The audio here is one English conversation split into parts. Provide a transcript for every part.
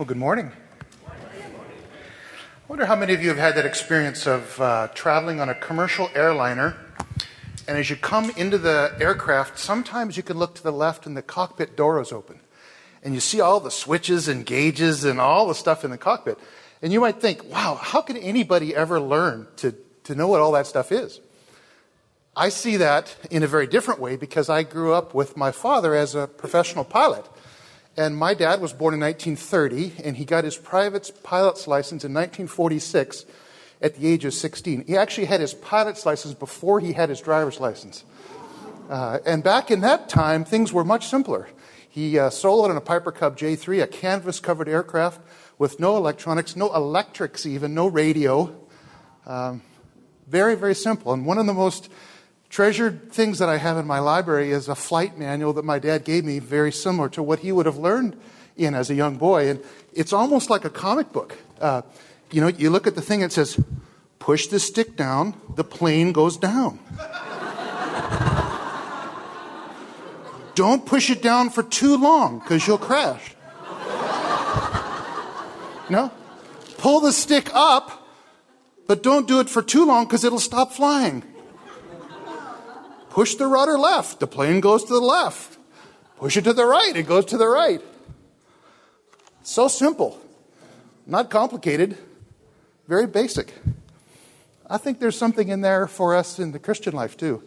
Well, good morning. I wonder how many of you have had that experience of uh, traveling on a commercial airliner, and as you come into the aircraft, sometimes you can look to the left and the cockpit door is open, and you see all the switches and gauges and all the stuff in the cockpit, and you might think, wow, how can anybody ever learn to, to know what all that stuff is? I see that in a very different way because I grew up with my father as a professional pilot. And my dad was born in 1930, and he got his private pilot's license in 1946 at the age of 16. He actually had his pilot's license before he had his driver's license. Uh, and back in that time, things were much simpler. He uh, soloed on a Piper Cub J3, a canvas covered aircraft with no electronics, no electrics, even, no radio. Um, very, very simple. And one of the most treasured things that I have in my library is a flight manual that my dad gave me, very similar to what he would have learned in as a young boy. And it's almost like a comic book. Uh, you know, you look at the thing, it says, push the stick down, the plane goes down. Don't push it down for too long because you'll crash. no? Pull the stick up, but don't do it for too long because it'll stop flying. Push the rudder left, the plane goes to the left. Push it to the right, it goes to the right. So simple, not complicated, very basic. I think there's something in there for us in the Christian life too.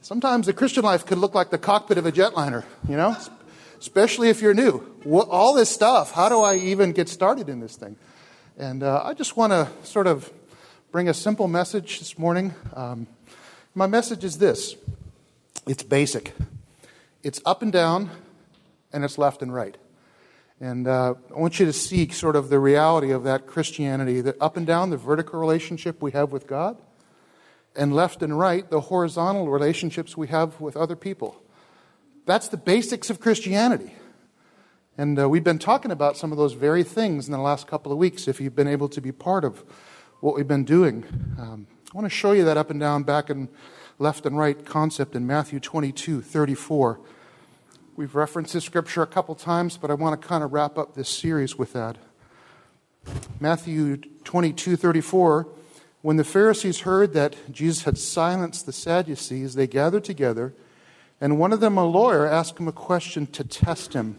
Sometimes the Christian life could look like the cockpit of a jetliner, you know, especially if you're new. All this stuff, how do I even get started in this thing? And uh, I just want to sort of bring a simple message this morning. Um, my message is this it's basic, it's up and down, and it's left and right. And uh, I want you to see sort of the reality of that Christianity that up and down, the vertical relationship we have with God, and left and right, the horizontal relationships we have with other people. That's the basics of Christianity. And uh, we've been talking about some of those very things in the last couple of weeks, if you've been able to be part of what we've been doing. Um, I want to show you that up and down, back and left and right concept in Matthew 22 34. We've referenced this scripture a couple times, but I want to kind of wrap up this series with that. Matthew 22 34. When the Pharisees heard that Jesus had silenced the Sadducees, they gathered together, and one of them, a lawyer, asked him a question to test him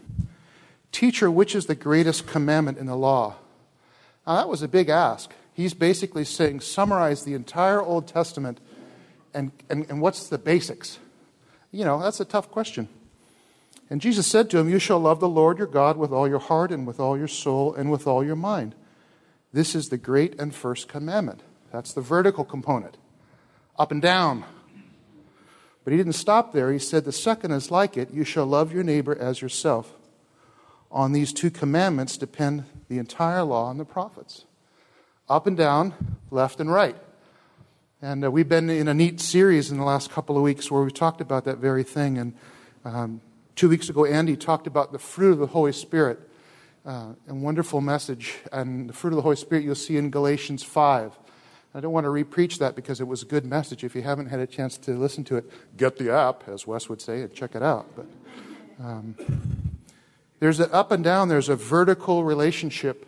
Teacher, which is the greatest commandment in the law? Now, that was a big ask. He's basically saying, summarize the entire Old Testament and, and, and what's the basics? You know, that's a tough question. And Jesus said to him, You shall love the Lord your God with all your heart and with all your soul and with all your mind. This is the great and first commandment. That's the vertical component, up and down. But he didn't stop there. He said, The second is like it you shall love your neighbor as yourself. On these two commandments depend the entire law and the prophets up and down, left and right. And uh, we've been in a neat series in the last couple of weeks where we've talked about that very thing. And um, two weeks ago, Andy talked about the fruit of the Holy Spirit. Uh, a wonderful message. And the fruit of the Holy Spirit you'll see in Galatians 5. I don't want to repreach that because it was a good message. If you haven't had a chance to listen to it, get the app, as Wes would say, and check it out. But um, there's an up and down, there's a vertical relationship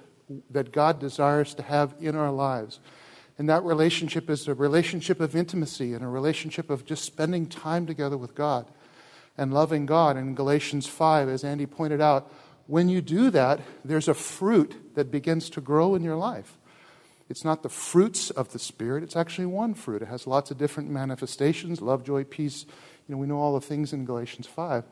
that God desires to have in our lives. And that relationship is a relationship of intimacy and a relationship of just spending time together with God and loving God. In Galatians 5, as Andy pointed out, when you do that, there's a fruit that begins to grow in your life. It's not the fruits of the Spirit, it's actually one fruit. It has lots of different manifestations love, joy, peace. You know, we know all the things in Galatians 5.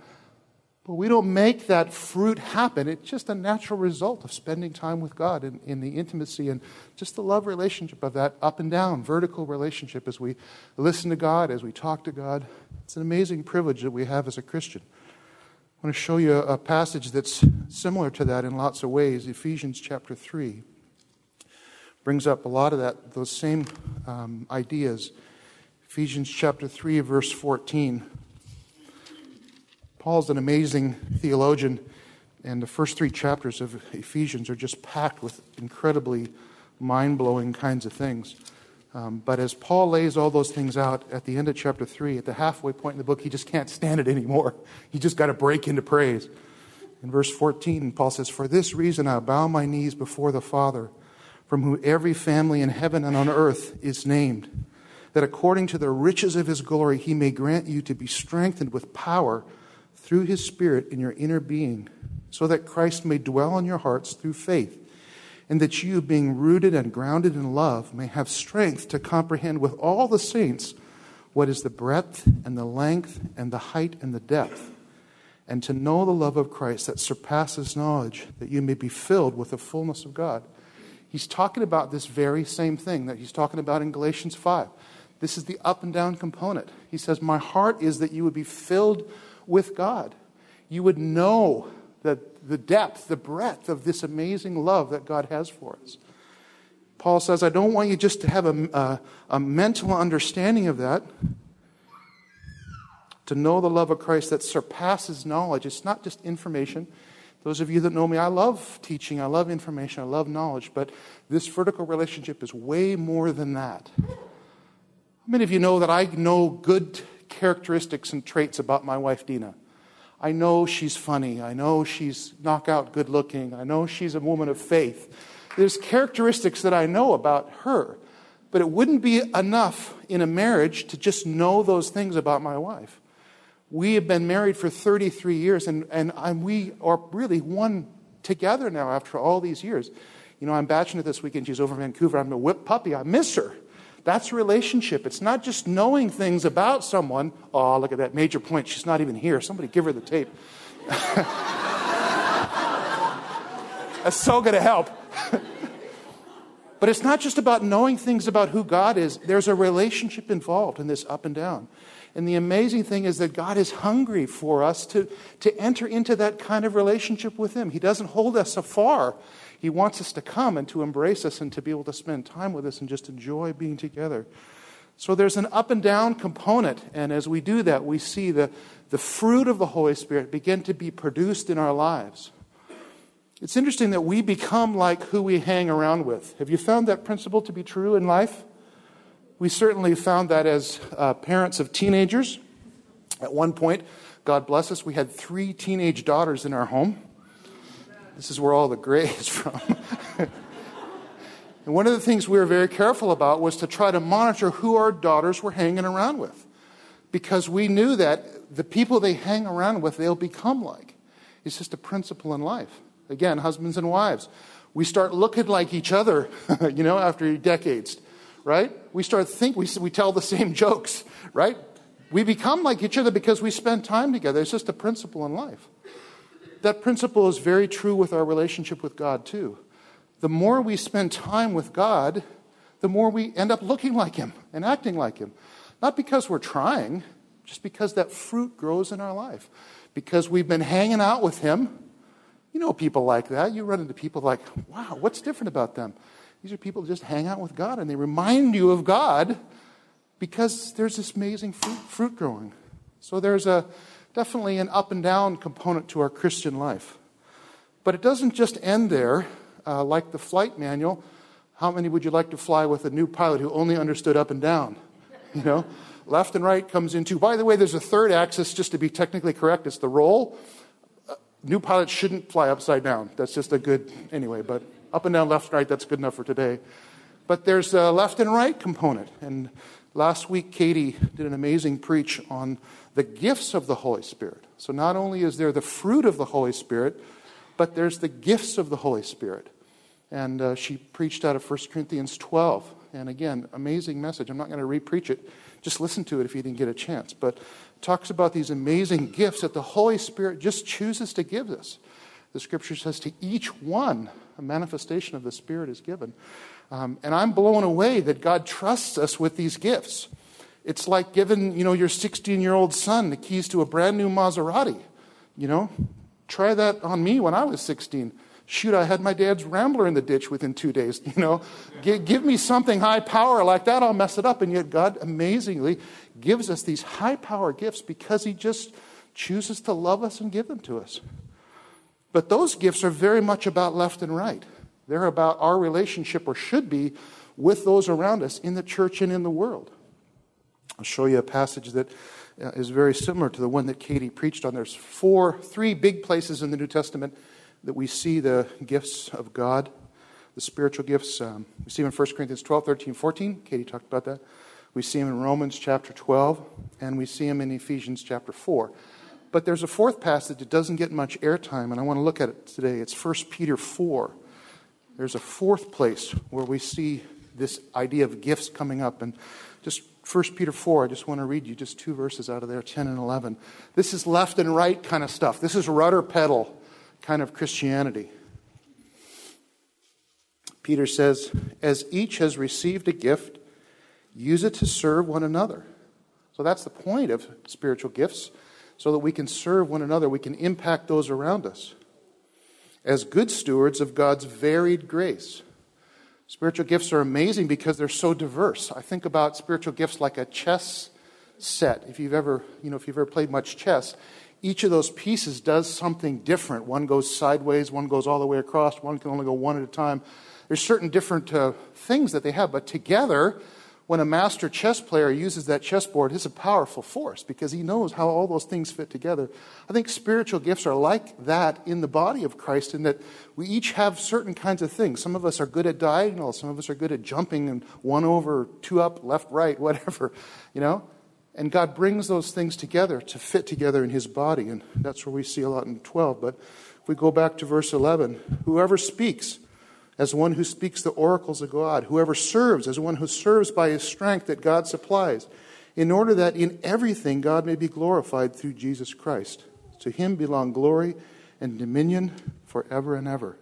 But we don't make that fruit happen. It's just a natural result of spending time with God in, in the intimacy and just the love relationship of that up and down, vertical relationship as we listen to God, as we talk to God. It's an amazing privilege that we have as a Christian. I want to show you a passage that's similar to that in lots of ways. Ephesians chapter 3 brings up a lot of that, those same um, ideas. Ephesians chapter 3, verse 14. Paul's an amazing theologian, and the first three chapters of Ephesians are just packed with incredibly mind blowing kinds of things. Um, but as Paul lays all those things out at the end of chapter 3, at the halfway point in the book, he just can't stand it anymore. He just got to break into praise. In verse 14, Paul says, For this reason I bow my knees before the Father, from whom every family in heaven and on earth is named, that according to the riches of his glory he may grant you to be strengthened with power through his Spirit in your inner being, so that Christ may dwell in your hearts through faith, and that you, being rooted and grounded in love, may have strength to comprehend with all the saints what is the breadth and the length and the height and the depth and to know the love of Christ that surpasses knowledge, that you may be filled with the fullness of God. He's talking about this very same thing that he's talking about in Galatians 5. This is the up and down component. He says, My heart is that you would be filled with God. You would know that the depth, the breadth of this amazing love that God has for us. Paul says, I don't want you just to have a, a, a mental understanding of that, to know the love of Christ that surpasses knowledge. It's not just information. Those of you that know me, I love teaching, I love information, I love knowledge, but this vertical relationship is way more than that. How many of you know that I know good characteristics and traits about my wife, Dina? I know she's funny. I know she's knockout good looking. I know she's a woman of faith. There's characteristics that I know about her, but it wouldn't be enough in a marriage to just know those things about my wife. We have been married for 33 years, and, and I'm, we are really one together now after all these years. You know, I'm batching it this weekend. She's over in Vancouver. I'm a whip puppy. I miss her. That's relationship. It's not just knowing things about someone. Oh, look at that major point. She's not even here. Somebody give her the tape. That's so going to help. but it's not just about knowing things about who God is, there's a relationship involved in this up and down. And the amazing thing is that God is hungry for us to, to enter into that kind of relationship with Him. He doesn't hold us afar. He wants us to come and to embrace us and to be able to spend time with us and just enjoy being together. So there's an up and down component. And as we do that, we see the, the fruit of the Holy Spirit begin to be produced in our lives. It's interesting that we become like who we hang around with. Have you found that principle to be true in life? We certainly found that as uh, parents of teenagers. At one point, God bless us, we had three teenage daughters in our home. This is where all the gray is from. and one of the things we were very careful about was to try to monitor who our daughters were hanging around with. Because we knew that the people they hang around with, they'll become like. It's just a principle in life. Again, husbands and wives. We start looking like each other, you know, after decades right? We start think we, we tell the same jokes, right? We become like each other because we spend time together. It's just a principle in life. That principle is very true with our relationship with God, too. The more we spend time with God, the more we end up looking like Him and acting like Him. Not because we're trying, just because that fruit grows in our life. Because we've been hanging out with Him. You know people like that. You run into people like, wow, what's different about them? These are people who just hang out with God and they remind you of God because there's this amazing fruit, fruit growing. So there's a, definitely an up and down component to our Christian life. But it doesn't just end there. Uh, like the flight manual, how many would you like to fly with a new pilot who only understood up and down? You know, left and right comes into. By the way, there's a third axis, just to be technically correct. It's the roll. Uh, new pilots shouldn't fly upside down. That's just a good, anyway, but up and down, left and right, that's good enough for today. But there's a left and right component. And last week, Katie did an amazing preach on the gifts of the Holy Spirit. So not only is there the fruit of the Holy Spirit, but there's the gifts of the Holy Spirit. And uh, she preached out of 1 Corinthians 12. And again, amazing message. I'm not going to repreach it. Just listen to it if you didn't get a chance. But talks about these amazing gifts that the Holy Spirit just chooses to give us. The scripture says to each one a manifestation of the Spirit is given. Um, and I'm blown away that God trusts us with these gifts. It's like giving, you know, your 16 year old son the keys to a brand new Maserati. You know, try that on me when I was 16. Shoot, I had my dad's Rambler in the ditch within two days. You know, give, give me something high power like that, I'll mess it up. And yet, God amazingly gives us these high power gifts because He just chooses to love us and give them to us. But those gifts are very much about left and right. They're about our relationship, or should be, with those around us in the church and in the world. I'll show you a passage that uh, very similar to the one that Katie preached on. There's four, three big places in the New Testament that we see the gifts of God, the spiritual gifts. Um, we see them in 1 Corinthians 12, 13, 14. Katie talked about that. We see them in Romans chapter 12, and we see them in Ephesians chapter 4. But there's a fourth passage that doesn't get much airtime, and I want to look at it today. It's 1 Peter 4. There's a fourth place where we see this idea of gifts coming up. And just 1 Peter 4, I just want to read you just two verses out of there, 10 and 11. This is left and right kind of stuff. This is rudder pedal kind of Christianity. Peter says, As each has received a gift, use it to serve one another. So that's the point of spiritual gifts, so that we can serve one another, we can impact those around us as good stewards of God's varied grace. Spiritual gifts are amazing because they're so diverse. I think about spiritual gifts like a chess set. If you've ever, you know, if you've ever played much chess, each of those pieces does something different. One goes sideways, one goes all the way across, one can only go one at a time. There's certain different uh, things that they have, but together when a master chess player uses that chessboard, it's a powerful force because he knows how all those things fit together. I think spiritual gifts are like that in the body of Christ, in that we each have certain kinds of things. Some of us are good at diagonal, some of us are good at jumping and one over, two up, left, right, whatever, you know? And God brings those things together to fit together in his body, and that's where we see a lot in 12. But if we go back to verse 11, whoever speaks, as one who speaks the oracles of God, whoever serves as one who serves by his strength that God supplies, in order that in everything God may be glorified through Jesus Christ. To him belong glory and dominion forever and ever.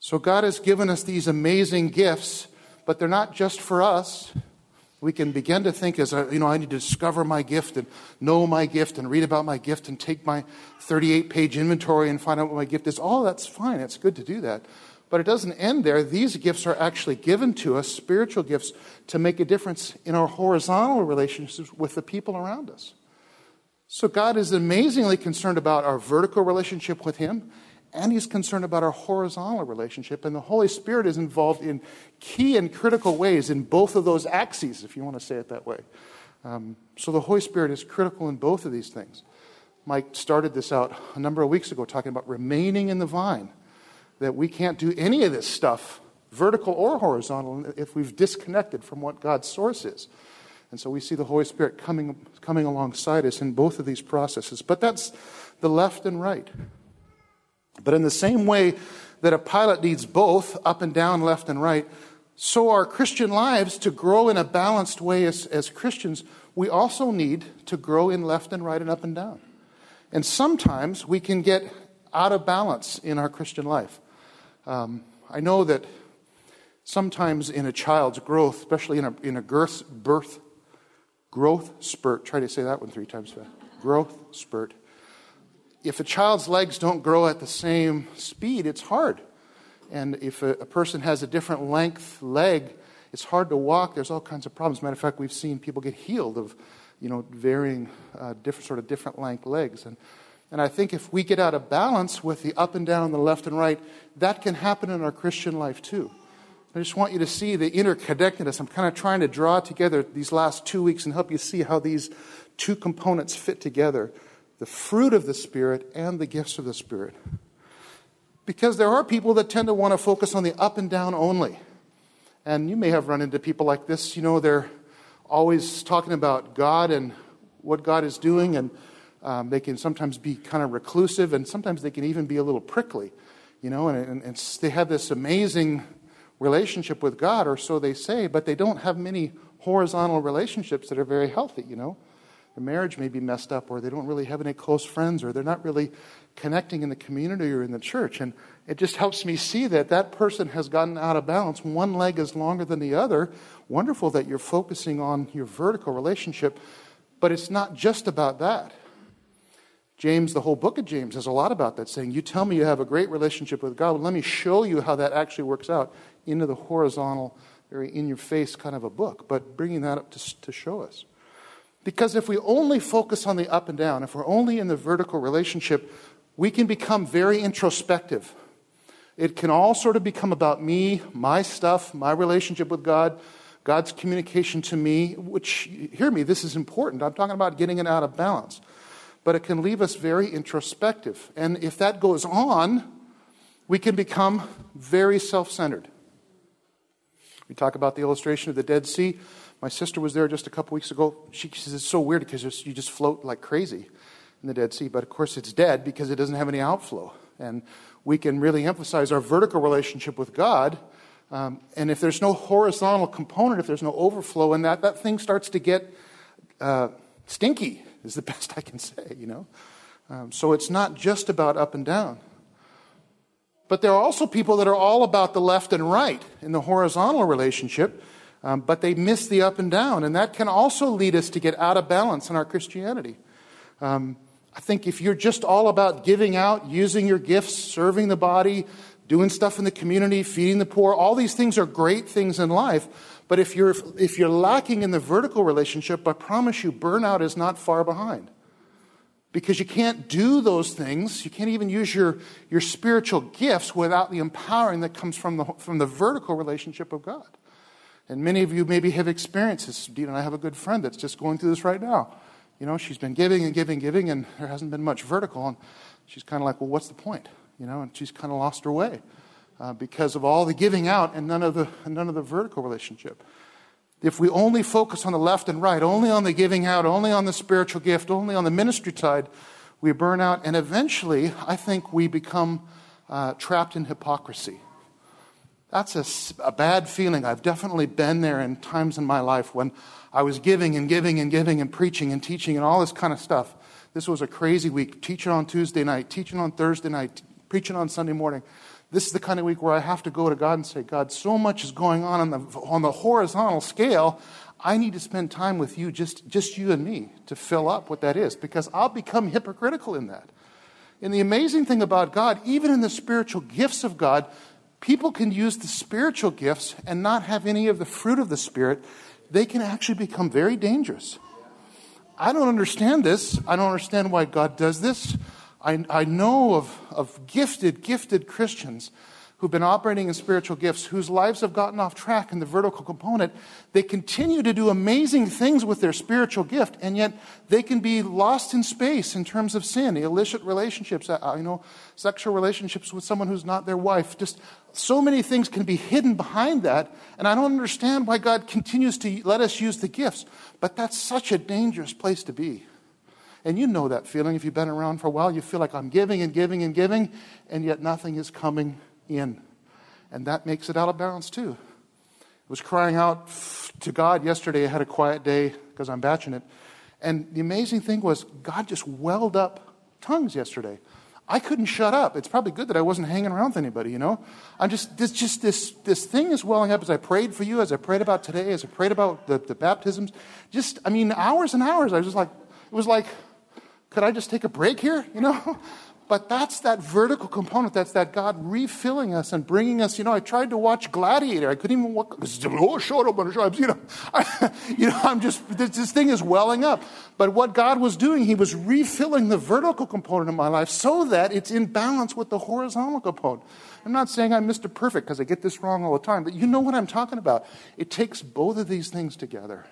So God has given us these amazing gifts, but they're not just for us. We can begin to think as, uh, you know, I need to discover my gift and know my gift and read about my gift and take my 38 page inventory and find out what my gift is. All that's fine. It's good to do that. But it doesn't end there. These gifts are actually given to us, spiritual gifts, to make a difference in our horizontal relationships with the people around us. So God is amazingly concerned about our vertical relationship with Him, and He's concerned about our horizontal relationship. And the Holy Spirit is involved in key and critical ways in both of those axes, if you want to say it that way. Um, so the Holy Spirit is critical in both of these things. Mike started this out a number of weeks ago, talking about remaining in the vine that we can't do any of this stuff, vertical or horizontal, if we've disconnected from what God's source is. And so we see the Holy Spirit coming, coming alongside us in both of these processes. But that's the left and right. But in the same way that a pilot needs both, up and down, left and right, so our Christian lives, to grow in a balanced way as, as Christians, we also need to grow in left and right and up and down. And sometimes we can get out of balance in our Christian life. Um, I know that sometimes in a child's growth, especially in a, in a girth, birth growth spurt, try to say that one three times fast. Growth spurt. If a child's legs don't grow at the same speed, it's hard. And if a, a person has a different length leg, it's hard to walk. There's all kinds of problems. Matter of fact, we've seen people get healed of, you know, varying, uh, different sort of different length legs. And and I think if we get out of balance with the up and down, the left and right, that can happen in our Christian life too. I just want you to see the interconnectedness. I'm kind of trying to draw together these last two weeks and help you see how these two components fit together the fruit of the Spirit and the gifts of the Spirit. Because there are people that tend to want to focus on the up and down only. And you may have run into people like this. You know, they're always talking about God and what God is doing and um, they can sometimes be kind of reclusive, and sometimes they can even be a little prickly, you know, and, and, and they have this amazing relationship with God, or so they say, but they don't have many horizontal relationships that are very healthy, you know. Their marriage may be messed up, or they don't really have any close friends, or they're not really connecting in the community or in the church. And it just helps me see that that person has gotten out of balance. One leg is longer than the other. Wonderful that you're focusing on your vertical relationship, but it's not just about that. James, the whole book of James, has a lot about that, saying, You tell me you have a great relationship with God. Well, let me show you how that actually works out into the horizontal, very in your face kind of a book, but bringing that up to, to show us. Because if we only focus on the up and down, if we're only in the vertical relationship, we can become very introspective. It can all sort of become about me, my stuff, my relationship with God. God's communication to me, which, hear me, this is important. I'm talking about getting it out of balance. But it can leave us very introspective. And if that goes on, we can become very self centered. We talk about the illustration of the Dead Sea. My sister was there just a couple weeks ago. She says it's so weird because you just float like crazy in the Dead Sea. But of course, it's dead because it doesn't have any outflow. And we can really emphasize our vertical relationship with God. Um, and if there's no horizontal component, if there's no overflow in that, that thing starts to get uh, stinky, is the best I can say, you know. Um, so it's not just about up and down. But there are also people that are all about the left and right in the horizontal relationship, um, but they miss the up and down. And that can also lead us to get out of balance in our Christianity. Um, I think if you're just all about giving out, using your gifts, serving the body, doing stuff in the community, feeding the poor, all these things are great things in life. But if you're, if you're lacking in the vertical relationship, I promise you, burnout is not far behind because you can't do those things. You can't even use your, your spiritual gifts without the empowering that comes from the, from the vertical relationship of God. And many of you maybe have experienced this. Dina and I have a good friend that's just going through this right now. You know, she's been giving and giving, giving, and there hasn't been much vertical. And she's kind of like, well, what's the point? You know, and she's kind of lost her way uh, because of all the giving out and none of the, none of the vertical relationship. If we only focus on the left and right, only on the giving out, only on the spiritual gift, only on the ministry side, we burn out. And eventually, I think we become uh, trapped in hypocrisy. That's a, a bad feeling. I've definitely been there in times in my life when I was giving and giving and giving and preaching and teaching and all this kind of stuff. This was a crazy week. Teaching on Tuesday night, teaching on Thursday night, preaching on Sunday morning. This is the kind of week where I have to go to God and say, God, so much is going on on the, on the horizontal scale. I need to spend time with you, just, just you and me, to fill up what that is, because I'll become hypocritical in that. And the amazing thing about God, even in the spiritual gifts of God, people can use the spiritual gifts and not have any of the fruit of the Spirit. They can actually become very dangerous. I don't understand this. I don't understand why God does this. I, I know of, of gifted, gifted Christians who've been operating in spiritual gifts, whose lives have gotten off track in the vertical component, they continue to do amazing things with their spiritual gift, and yet they can be lost in space in terms of sin, illicit relationships, uh, you know, sexual relationships with someone who's not their wife. Just so many things can be hidden behind that, and I don't understand why God continues to let us use the gifts, but that's such a dangerous place to be. And you know that feeling if you've been around for a while. You feel like I'm giving and giving and giving, and yet nothing is coming in. And that makes it out of balance too. I was crying out to God yesterday. I had a quiet day because I'm batching it. And the amazing thing was, God just welled up tongues yesterday. I couldn't shut up. It's probably good that I wasn't hanging around with anybody, you know? I'm just, this, just this, this thing is welling up as I prayed for you, as I prayed about today, as I prayed about the, the baptisms. Just, I mean, hours and hours. I was just like, it was like, could I just take a break here? You know? But that's that vertical component. That's that God refilling us and bringing us. You know, I tried to watch Gladiator. I couldn't even up, you know, I, you know, I'm just this, this thing is welling up. But what God was doing, He was refilling the vertical component of my life so that it's in balance with the horizontal component. I'm not saying I'm Mr. Perfect because I get this wrong all the time, but you know what I'm talking about. It takes both of these things together.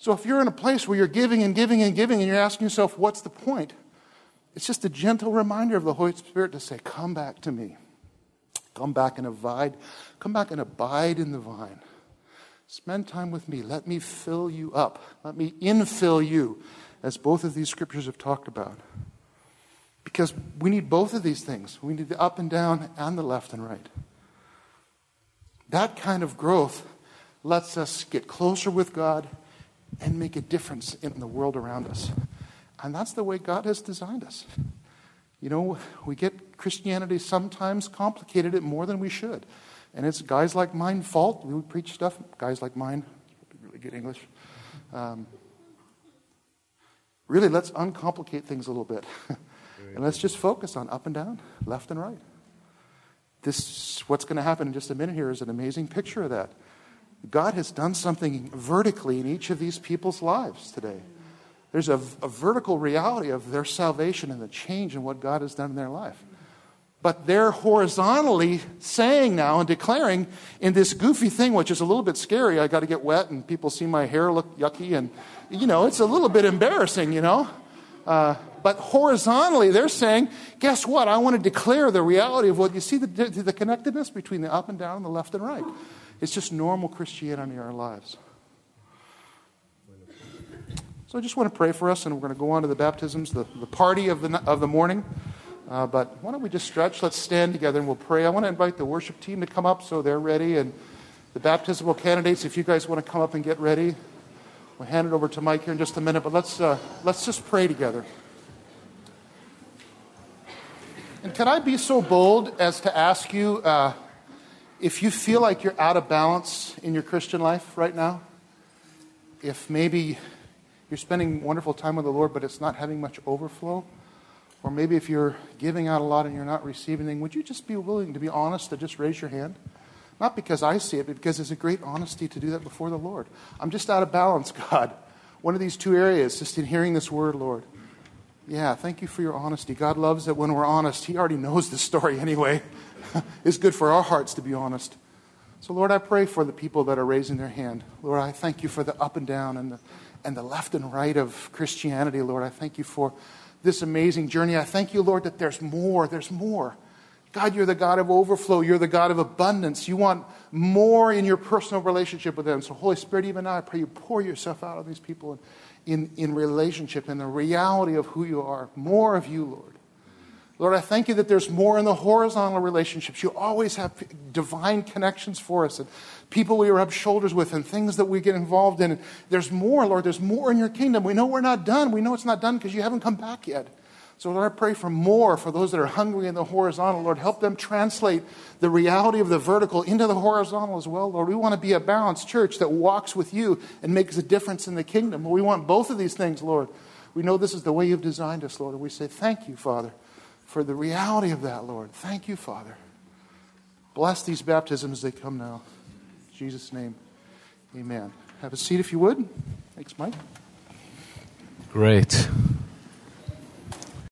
So if you're in a place where you're giving and giving and giving and you're asking yourself, what's the point? It's just a gentle reminder of the Holy Spirit to say, come back to me. Come back and abide. Come back and abide in the vine. Spend time with me. Let me fill you up. Let me infill you, as both of these scriptures have talked about. Because we need both of these things. We need the up and down and the left and right. That kind of growth lets us get closer with God and make a difference in the world around us. And that's the way God has designed us. You know, we get Christianity sometimes complicated it more than we should. And it's guys like mine fault. We preach stuff, guys like mine, really good English. Um, really, let's uncomplicate things a little bit. and let's just focus on up and down, left and right. This, what's going to happen in just a minute here is an amazing picture of that. God has done something vertically in each of these people's lives today. There's a, a, vertical reality of their salvation and the change in what God has done in their life. but they're horizontally saying now and declaring in this goofy thing, which is a little bit scary. I got to get wet, and people see my hair look yucky, and you know, it's a little bit embarrassing, you know. Uh, but horizontally, they're saying, guess what? I want to declare the reality of what you see the, the connectedness between the up and down, and the left and right. It's just normal Christianity in our lives. So I just want to pray for us, and we're going to go on to the baptisms, the, the party of the, of the morning. Uh, but why don't we just stretch? Let's stand together and we'll pray. I want to invite the worship team to come up so they're ready. And the baptismal candidates, if you guys want to come up and get ready, we'll hand it over to Mike here in just a minute. But let's, uh, let's just pray together. And can I be so bold as to ask you uh, if you feel like you're out of balance in your Christian life right now? If maybe you're spending wonderful time with the Lord, but it's not having much overflow? Or maybe if you're giving out a lot and you're not receiving anything, would you just be willing to be honest to just raise your hand? Not because I see it, but because there's a great honesty to do that before the Lord. I'm just out of balance, God. One of these two areas, just in hearing this word, Lord. Yeah, thank you for your honesty. God loves it when we're honest. He already knows the story anyway. it's good for our hearts to be honest. So, Lord, I pray for the people that are raising their hand. Lord, I thank you for the up and down and the, and the left and right of Christianity, Lord. I thank you for this amazing journey. I thank you, Lord, that there's more. There's more. God, you're the God of overflow. You're the God of abundance. You want more in your personal relationship with them. So, Holy Spirit, even now, I pray you pour yourself out on these people in, in, in relationship and the reality of who you are. More of you, Lord. Lord, I thank you that there's more in the horizontal relationships. You always have divine connections for us and people we rub shoulders with and things that we get involved in. There's more, Lord. There's more in your kingdom. We know we're not done. We know it's not done because you haven't come back yet. So, Lord, I pray for more for those that are hungry in the horizontal. Lord, help them translate the reality of the vertical into the horizontal as well, Lord. We want to be a balanced church that walks with you and makes a difference in the kingdom. We want both of these things, Lord. We know this is the way you've designed us, Lord. And we say, Thank you, Father for the reality of that, Lord. Thank you, Father. Bless these baptisms as they come now. In Jesus' name, amen. Have a seat if you would. Thanks, Mike. Great.